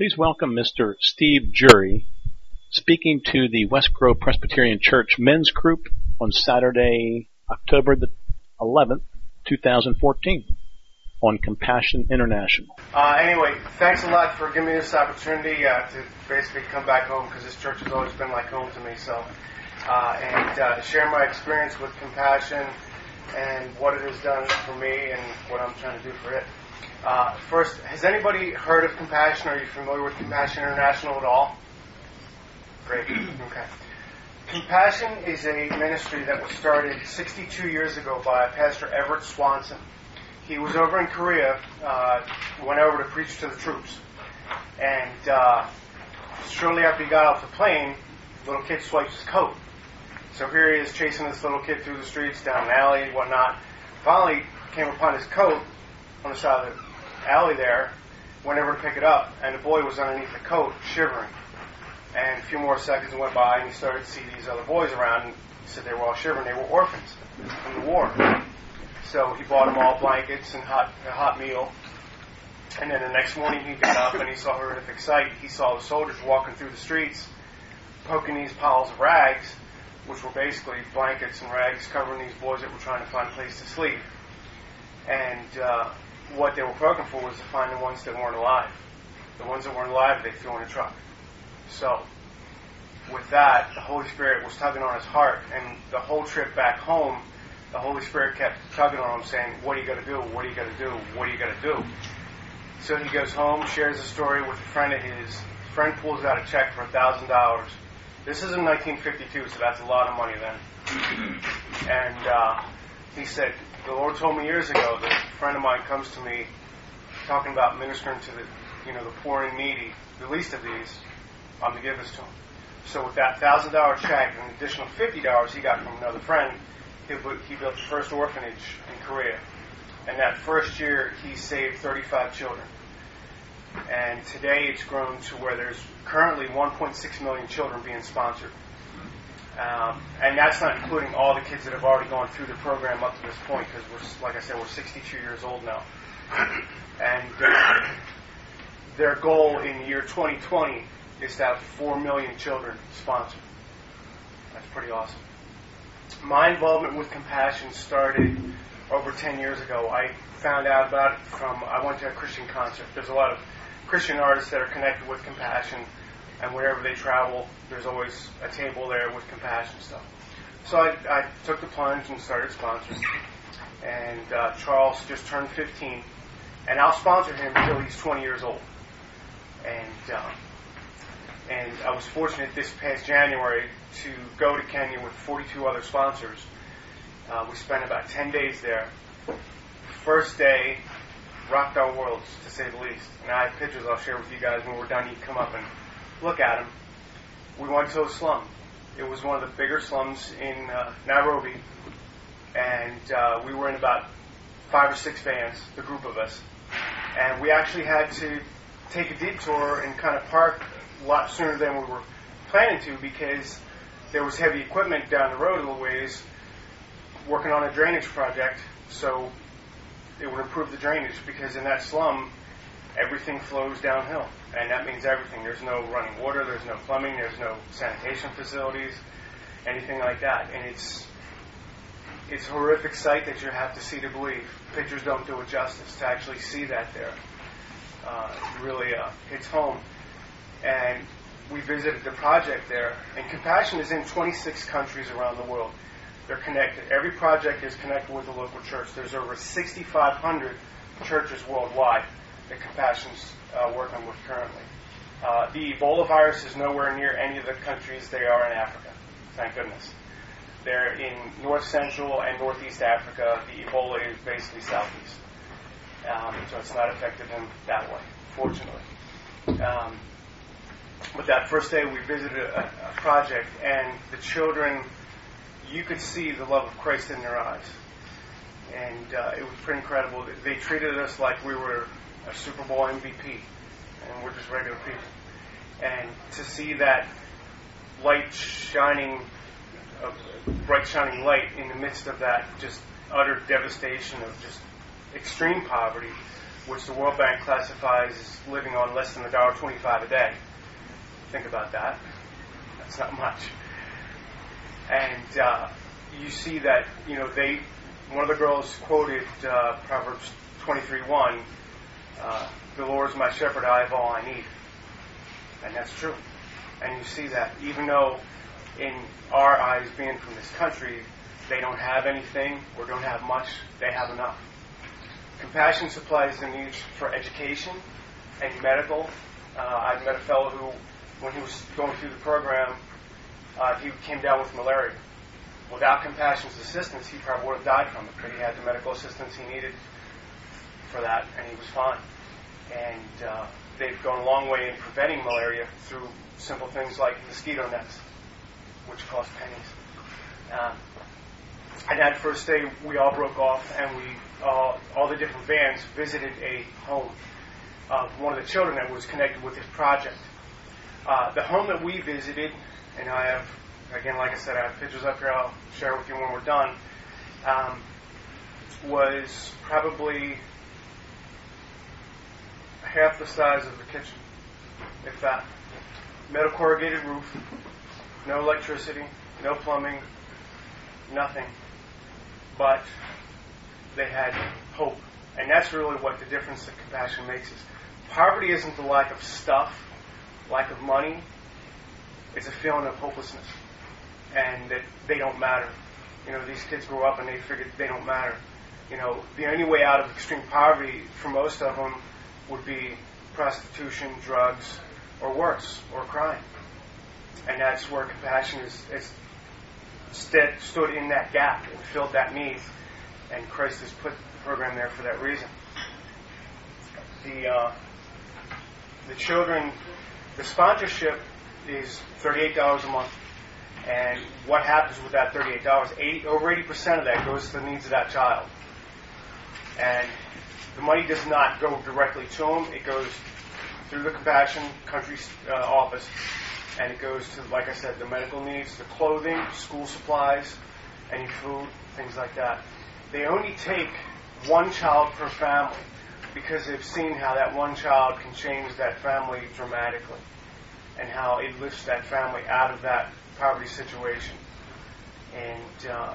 Please welcome Mr. Steve Jury speaking to the West Grove Presbyterian Church men's group on Saturday, October the 11th, 2014 on Compassion International. Uh, anyway, thanks a lot for giving me this opportunity uh, to basically come back home because this church has always been like home to me. So, uh, and uh, share my experience with Compassion and what it has done for me and what I'm trying to do for it. Uh, first, has anybody heard of Compassion? Are you familiar with Compassion International at all? Great. Okay. Compassion is a ministry that was started 62 years ago by Pastor Everett Swanson. He was over in Korea, uh, went over to preach to the troops. And uh, shortly after he got off the plane, little kid swipes his coat. So here he is chasing this little kid through the streets, down an alley, whatnot. Finally came upon his coat on the side of the alley there, went over to pick it up, and the boy was underneath the coat, shivering. And a few more seconds went by, and he started to see these other boys around. And he said they were all shivering. They were orphans from the war. So he bought them all blankets and hot a hot meal. And then the next morning he got up and he saw a horrific sight. He saw the soldiers walking through the streets, poking these piles of rags, which were basically blankets and rags covering these boys that were trying to find a place to sleep. And uh, what they were poking for was to find the ones that weren't alive. The ones that weren't alive, they threw in a truck. So, with that, the Holy Spirit was tugging on his heart, and the whole trip back home, the Holy Spirit kept tugging on him, saying, What are you going to do? What are you going to do? What are you going to do? So he goes home, shares a story with a friend of his. Friend pulls out a check for a $1,000. This is in 1952, so that's a lot of money then. and uh, he said, The Lord told me years ago that a friend of mine comes to me talking about ministering to the, you know, the poor and needy, the least of these. I'm to give this to him. So with that thousand dollar check and an additional fifty dollars he got from another friend, he, he built the first orphanage in Korea. And that first year he saved 35 children. And today it's grown to where there's currently 1.6 million children being sponsored. Um, and that's not including all the kids that have already gone through the program up to this point, because we're, like I said, we're 62 years old now. And uh, their goal in the year 2020 is to have 4 million children sponsored. That's pretty awesome. My involvement with Compassion started over 10 years ago. I found out about it from, I went to a Christian concert. There's a lot of Christian artists that are connected with Compassion, and wherever they travel, there's always a table there with Compassion stuff. So I, I took the plunge and started sponsoring. And uh, Charles just turned 15, and I'll sponsor him until he's 20 years old. And um, and I was fortunate this past January to go to Kenya with 42 other sponsors. Uh, we spent about 10 days there. First day rocked our worlds, to say the least. And I have pictures I'll share with you guys when we're done. You come up and look at them. We went to a slum. It was one of the bigger slums in uh, Nairobi, and uh, we were in about five or six vans, the group of us, and we actually had to take a detour and kind of park a lot sooner than we were planning to because there was heavy equipment down the road a little ways working on a drainage project. So it would improve the drainage because in that slum, everything flows downhill. And that means everything. There's no running water, there's no plumbing, there's no sanitation facilities, anything like that. And it's it's a horrific sight that you have to see to believe. Pictures don't do it justice to actually see that there. Uh, really uh, hits home and we visited the project there. And Compassion is in 26 countries around the world. They're connected. Every project is connected with a local church. There's over 6,500 churches worldwide that Compassion's uh, working with currently. Uh, the Ebola virus is nowhere near any of the countries they are in Africa. Thank goodness. They're in North Central and Northeast Africa. The Ebola is basically Southeast. Um, so it's not affected them that way, fortunately. Um, but that first day we visited a, a project, and the children, you could see the love of Christ in their eyes. And uh, it was pretty incredible. They treated us like we were a Super Bowl MVP, and we're just regular people. And to see that light shining, uh, bright shining light in the midst of that just utter devastation of just extreme poverty which the World Bank classifies as living on less than $1.25 a day. Think about that. That's not much. And uh, you see that, you know, they, one of the girls quoted uh, Proverbs 23.1, uh, the Lord is my shepherd, I have all I need. And that's true. And you see that even though in our eyes being from this country, they don't have anything or don't have much, they have enough. Compassion supplies the needs for education and medical. Uh, I met a fellow who, when he was going through the program, uh, he came down with malaria. Without Compassion's assistance, he probably would have died from it, but he had the medical assistance he needed for that, and he was fine. And uh, they've gone a long way in preventing malaria through simple things like mosquito nets, which cost pennies. Um, and that first day, we all broke off, and we uh, all the different bands visited a home of one of the children that was connected with this project. Uh, the home that we visited, and I have, again, like I said, I have pictures up here. I'll share with you when we're done. Um, was probably half the size of the kitchen, if that. Metal corrugated roof, no electricity, no plumbing, nothing. But they had hope. And that's really what the difference that compassion makes is poverty isn't the lack of stuff, lack of money, it's a feeling of hopelessness. And that they don't matter. You know, these kids grow up and they figure they don't matter. You know, the only way out of extreme poverty for most of them would be prostitution, drugs, or worse, or crime. And that's where compassion is, is stood, stood in that gap and filled that need and Christ has put the program there for that reason. The uh, the children, the sponsorship is thirty-eight dollars a month, and what happens with that thirty-eight dollars? Eighty over eighty percent of that goes to the needs of that child, and the money does not go directly to them. It goes through the Compassion Country uh, office, and it goes to, like I said, the medical needs, the clothing, school supplies, any food, things like that they only take one child per family because they've seen how that one child can change that family dramatically and how it lifts that family out of that poverty situation. And uh,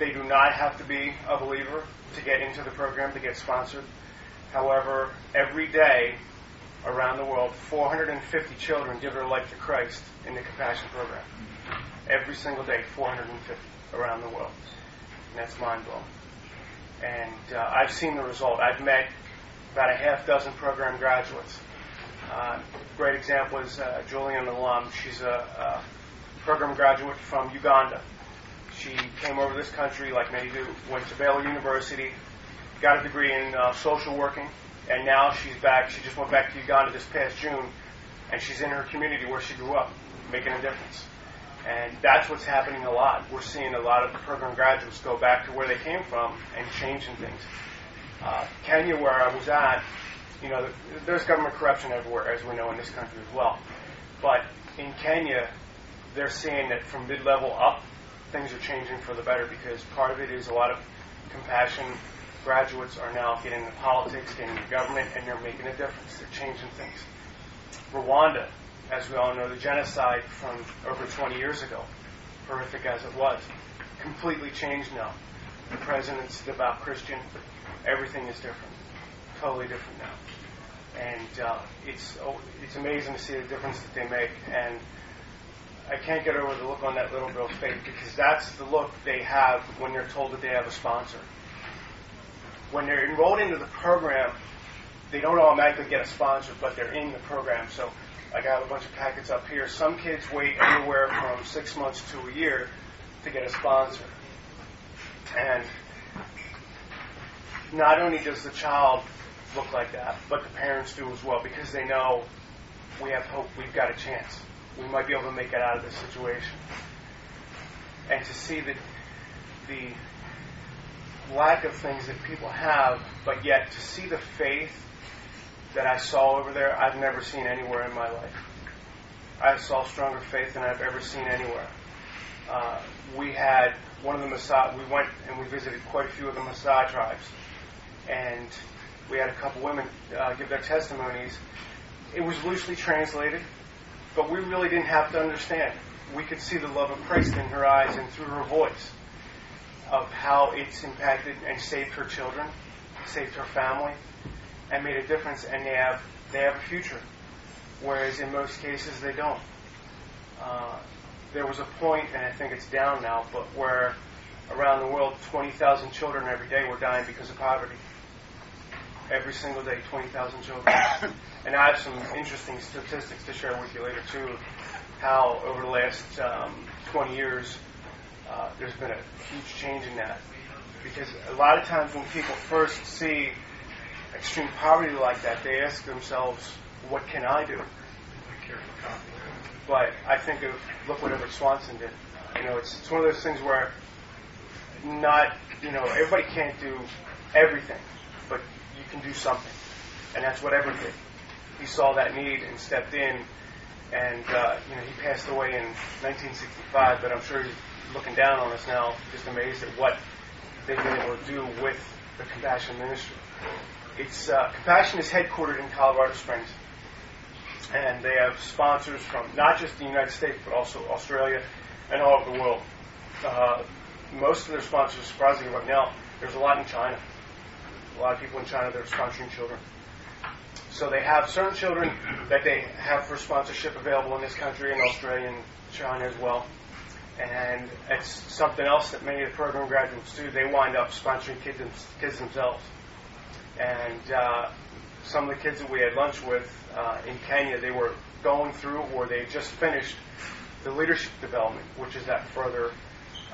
they do not have to be a believer to get into the program, to get sponsored. However, every day around the world, 450 children give their life to Christ in the Compassion Program. Every single day, 450 around the world. And that's mind blowing. And uh, I've seen the result. I've met about a half dozen program graduates. Uh, great example is uh, Julian alum. She's a, a, program graduate from Uganda. She came over this country, like many do, went to Baylor University, got a degree in uh, social working, and now she's back. She just went back to Uganda this past June, and she's in her community where she grew up, making a difference. And that's what's happening a lot. We're seeing a lot of program graduates go back to where they came from and changing things. Uh, Kenya, where I was at, you know, there's government corruption everywhere, as we know in this country as well. But in Kenya, they're seeing that from mid-level up, things are changing for the better because part of it is a lot of compassion graduates are now getting into politics, getting into government, and they're making a difference. They're changing things. Rwanda, as we all know, the genocide from over 20 years ago, horrific as it was, completely changed now. The president's devout Christian, everything is different, totally different now. And uh, it's oh, it's amazing to see the difference that they make. And I can't get over the look on that little girl's face because that's the look they have when they're told that they have a sponsor. When they're enrolled into the program, they don't automatically get a sponsor, but they're in the program. So I got a bunch of packets up here. Some kids wait anywhere from six months to a year to get a sponsor. And not only does the child look like that, but the parents do as well because they know we have hope, we've got a chance. We might be able to make it out of this situation. And to see that the lack of things that people have, but yet to see the faith that I saw over there, I've never seen anywhere in my life. I saw stronger faith than I've ever seen anywhere. Uh, we had one of the Maasai, we went and we visited quite a few of the Maasai tribes. And we had a couple women uh, give their testimonies. It was loosely translated, but we really didn't have to understand. We could see the love of Christ in her eyes and through her voice of how it's impacted and saved her children, saved her family, and made a difference. And they have they have a future, whereas in most cases they don't. Uh, there was a point, and I think it's down now, but where around the world 20,000 children every day were dying because of poverty. Every single day, 20,000 children. and I have some interesting statistics to share with you later too. How over the last um, 20 years, uh, there's been a huge change in that. Because a lot of times when people first see extreme poverty like that, they ask themselves, "What can I do?" But I think of look what Everett Swanson did. You know, it's, it's one of those things where not you know everybody can't do everything, but can do something, and that's what Everett did. He saw that need and stepped in, and uh, you know he passed away in 1965. But I'm sure he's looking down on us now, just amazed at what they've been able to do with the Compassion Ministry. It's uh, Compassion is headquartered in Colorado Springs, and they have sponsors from not just the United States but also Australia and all over the world. Uh, most of their sponsors, surprisingly, right now, there's a lot in China. A lot of people in China that are sponsoring children. So they have certain children that they have for sponsorship available in this country and Australia and China as well. And it's something else that many of the program graduates do. They wind up sponsoring kids, kids themselves. And uh, some of the kids that we had lunch with uh, in Kenya, they were going through or they just finished the leadership development, which is that further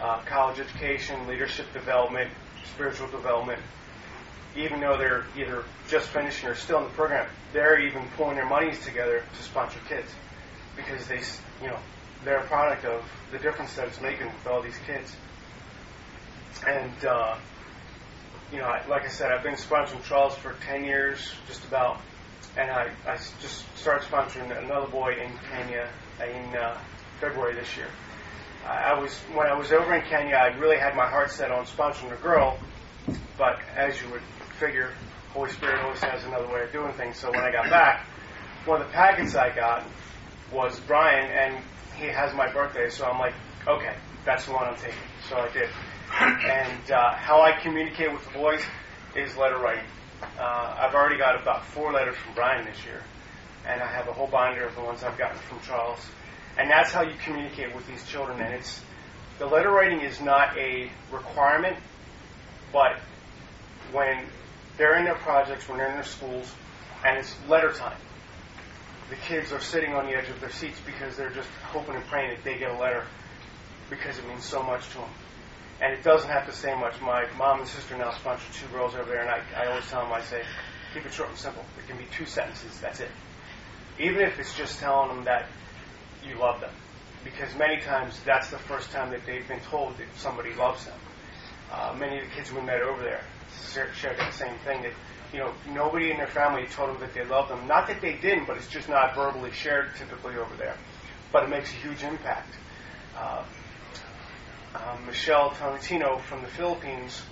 uh, college education, leadership development, spiritual development. Even though they're either just finishing or still in the program, they're even pulling their monies together to sponsor kids because they, you know, they're a product of the difference that it's making with all these kids. And uh, you know, like I said, I've been sponsoring Charles for 10 years, just about, and I, I just started sponsoring another boy in Kenya in uh, February this year. I was when I was over in Kenya, I really had my heart set on sponsoring a girl, but as you would figure, Holy Spirit always has another way of doing things. So when I got back, one of the packets I got was Brian, and he has my birthday, so I'm like, okay, that's the one I'm taking. So I did. And uh, how I communicate with the boys is letter writing. Uh, I've already got about four letters from Brian this year, and I have a whole binder of the ones I've gotten from Charles. And that's how you communicate with these children. And it's the letter writing is not a requirement, but when they're in their projects, when they're in their schools, and it's letter time, the kids are sitting on the edge of their seats because they're just hoping and praying that they get a letter because it means so much to them. And it doesn't have to say much. My mom and sister now sponsor two girls over there, and I, I always tell them, I say, keep it short and simple. It can be two sentences. That's it. Even if it's just telling them that you love them. Because many times that's the first time that they've been told that somebody loves them. Uh, many of the kids we met over there shared that same thing that you know nobody in their family told them that they loved them. Not that they didn't, but it's just not verbally shared typically over there. But it makes a huge impact. Uh, um, Michelle Tolentino from the Philippines,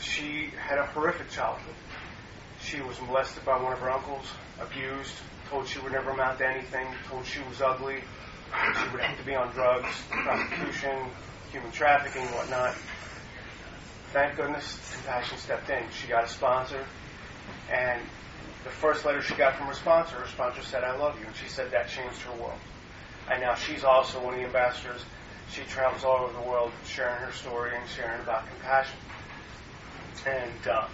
she had a horrific childhood. She was molested by one of her uncles, abused, told she would never amount to anything, told she was ugly, she would have to be on drugs, prostitution, human trafficking, whatnot. Thank goodness Compassion stepped in. She got a sponsor, and the first letter she got from her sponsor, her sponsor said, I love you. And she said that changed her world. And now she's also one of the ambassadors. She travels all over the world sharing her story and sharing about compassion. And, uh,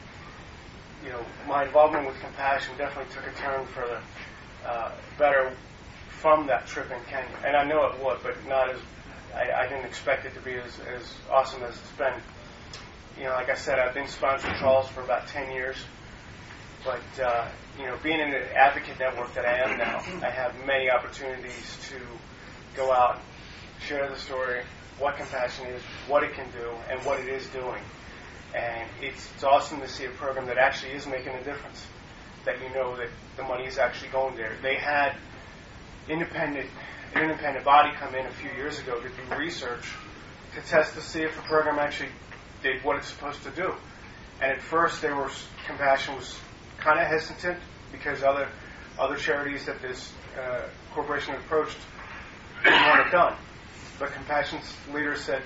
you know, my involvement with compassion definitely took a turn for the uh, better from that trip in Kenya. And I know it would, but not as I, I didn't expect it to be as, as awesome as it's been. You know, like I said, I've been sponsoring Charles for about 10 years. But, uh, you know, being in the advocate network that I am now, I have many opportunities to go out, share the story, what compassion is, what it can do, and what it is doing. And it's, it's awesome to see a program that actually is making a difference that you know that the money is actually going there. They had independent an independent body come in a few years ago to do research to test to see if the program actually did what it's supposed to do. And at first, they were compassion was kind of hesitant because other other charities that this uh, corporation approached didn't want it done. But Compassion's leaders said,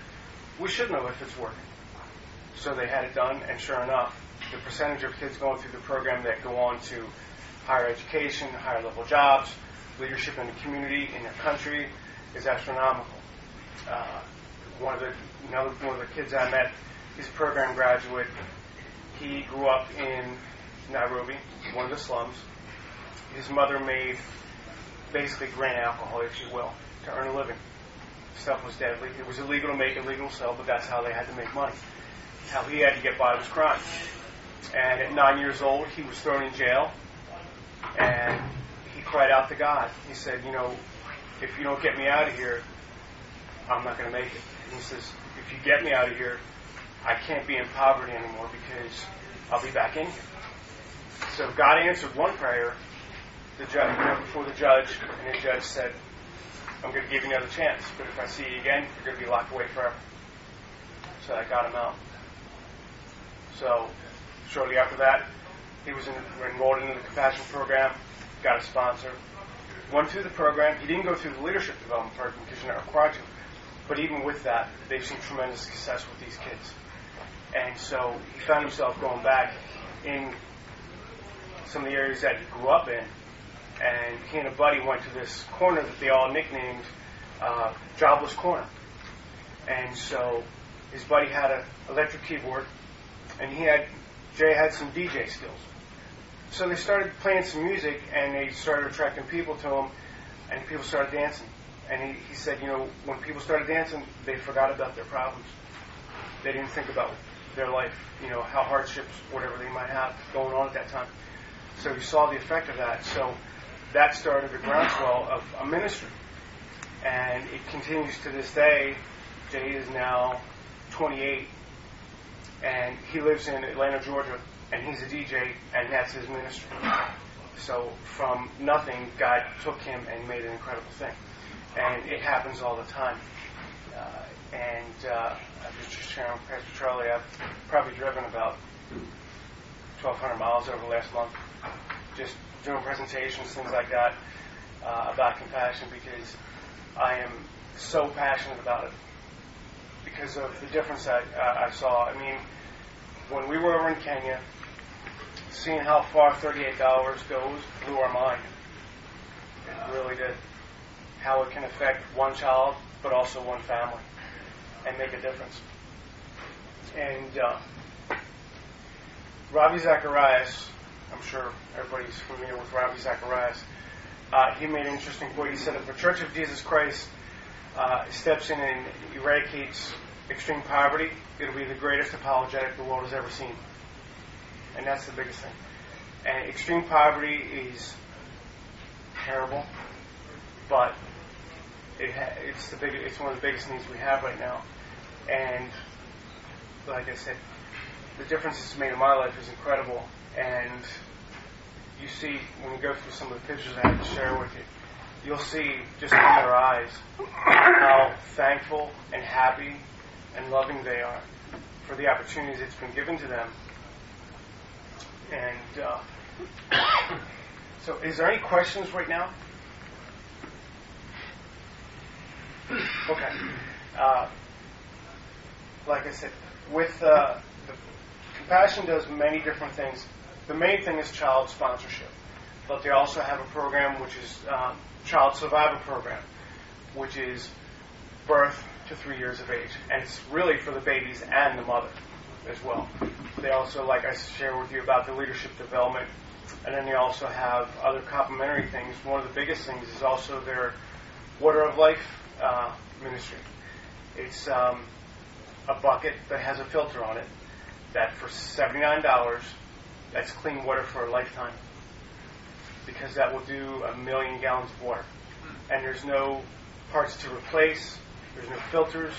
we should know if it's working. So they had it done, and sure enough, the percentage of kids going through the program that go on to higher education, higher level jobs, leadership in the community, in their country, is astronomical. Uh, one of the another one of the kids I met, he's a program graduate. He grew up in Nairobi, one of the slums. His mother made basically grain alcohol, if you will, to earn a living. Stuff was deadly. It was illegal to make, illegal to sell, but that's how they had to make money. How he had to get by was crime. And at nine years old, he was thrown in jail, and he cried out to God. He said, "You know, if you don't get me out of here, I'm not going to make it." And he says, "If you get me out of here, I can't be in poverty anymore because I'll be back in here." So God answered one prayer, the judge, before the judge, and the judge said, "I'm going to give you another chance, but if I see you again, you're going to be locked away forever." So I got him out. So shortly after that, he was in, enrolled into the compassion program, got a sponsor, went through the program. He didn't go through the leadership development program because you're not required to. But even with that, they've seen tremendous success with these kids. And so he found himself going back in some of the areas that he grew up in. And he and a buddy went to this corner that they all nicknamed uh, Jobless Corner. And so his buddy had an electric keyboard, and he had Jay had some DJ skills. So they started playing some music, and they started attracting people to him, and people started dancing. And he, he said, you know, when people started dancing, they forgot about their problems. They didn't think about their life, you know, how hardships, whatever they might have going on at that time. So he saw the effect of that. So that started a groundswell of a ministry. And it continues to this day. Jay is now 28, and he lives in Atlanta, Georgia, and he's a DJ, and that's his ministry. So from nothing, God took him and made an incredible thing, and it happens all the time. Uh, and uh, Just sharing Pastor Charlie, I've probably driven about 1,200 miles over the last month, just doing presentations, things like that, uh, about compassion, because I am so passionate about it because of the difference I, uh, I saw. I mean, when we were over in Kenya, seeing how far $38 goes blew our mind. It really did. How it can affect one child, but also one family, and make a difference. And uh, Ravi Zacharias, I'm sure everybody's familiar with Ravi Zacharias, uh, he made an interesting point. He said, if the Church of Jesus Christ uh, steps in and eradicates extreme poverty, it'll be the greatest apologetic the world has ever seen. And that's the biggest thing. And extreme poverty is terrible, but it ha- it's the big, it's one of the biggest needs we have right now. And like I said, the difference it's made in my life is incredible. And you see when you go through some of the pictures I have to share with you, you'll see just in their eyes how thankful and happy and loving they are for the opportunities that's been given to them. And uh, so, is there any questions right now? Okay. Uh, like I said, with uh, the compassion does many different things. The main thing is child sponsorship, but they also have a program which is um, child survivor program, which is birth to three years of age, and it's really for the babies and the mother as well. They also, like I share with you about the leadership development, and then they also have other complementary things. One of the biggest things is also their water of life uh, ministry. It's um, a bucket that has a filter on it that for $79, that's clean water for a lifetime because that will do a million gallons of water. And there's no parts to replace, there's no filters.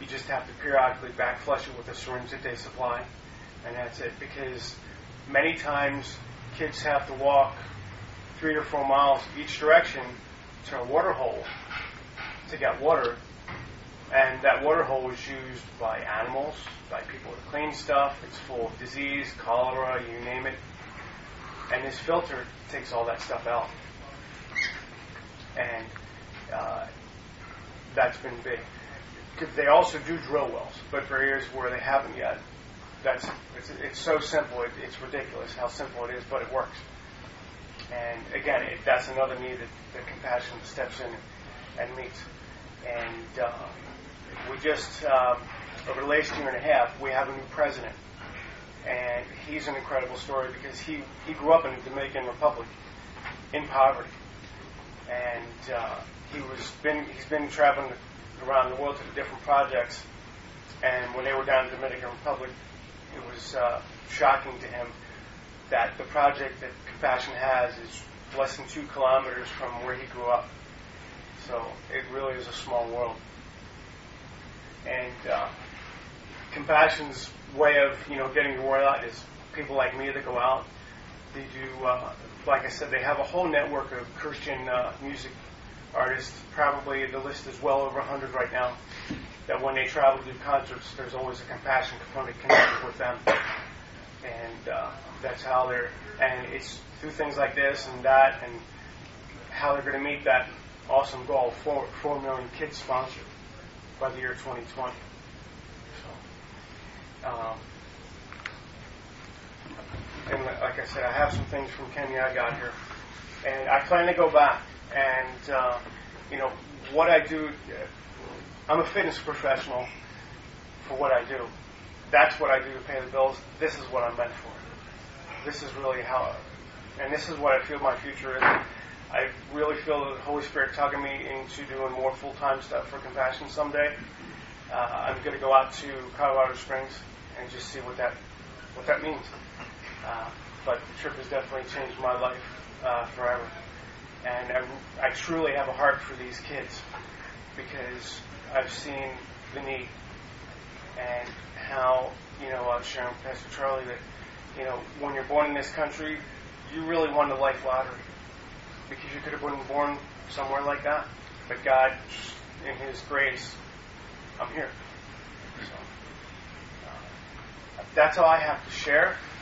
You just have to periodically back flush it with a syringe that they supply, and that's it. Because many times kids have to walk three or four miles each direction to a water hole to get water, and that water hole is used by animals, by people to clean stuff. It's full of disease, cholera, you name it. and this filter takes all that stuff out. And uh, that's been big. They also do drill wells, but for areas where they haven't yet, that's it's, it's so simple. It, it's ridiculous how simple it is, but it works. And again, it, that's another need that, that compassion steps in and meets. And uh, we just um, over the last year and a half, we have a new president, and he's an incredible story because he he grew up in the Dominican Republic in poverty, and uh, he was been he's been traveling around the world to the different projects, and when they were down in the Dominican Republic, it was uh, shocking to him that the project that Compassion has is less than two kilometers from where he grew up. So it really is a small world. And uh, Compassion's way of you know getting the word out is people like me that go out. They do, uh, like I said, they have a whole network of Christian uh, music artists. Probably the list is well over 100 right now. That when they travel to do concerts, there's always a compassion component connected with them, and uh, that's how they're. And it's through things like this and that, and how they're going to meet that awesome goal: four four million kids sponsored by the year 2020. So, um, and like I said, I have some things from Kenya I got here, and I plan to go back and uh, you know what I do. I'm a fitness professional for what I do. That's what I do to pay the bills. This is what I'm meant for. This is really how, and this is what I feel my future is. I really feel the Holy Spirit tugging me into doing more full-time stuff for Compassion someday. Uh, I'm going to go out to Colorado Springs and just see what that what that means. Uh, but the trip has definitely changed my life uh, forever and I, I truly have a heart for these kids because I've seen the need and how you know I was sharing with Pastor Charlie that you know when you're born in this country, you really won the life lottery because you could have been born somewhere like that, but God, in His grace, I'm here. So uh, that's all I have to share.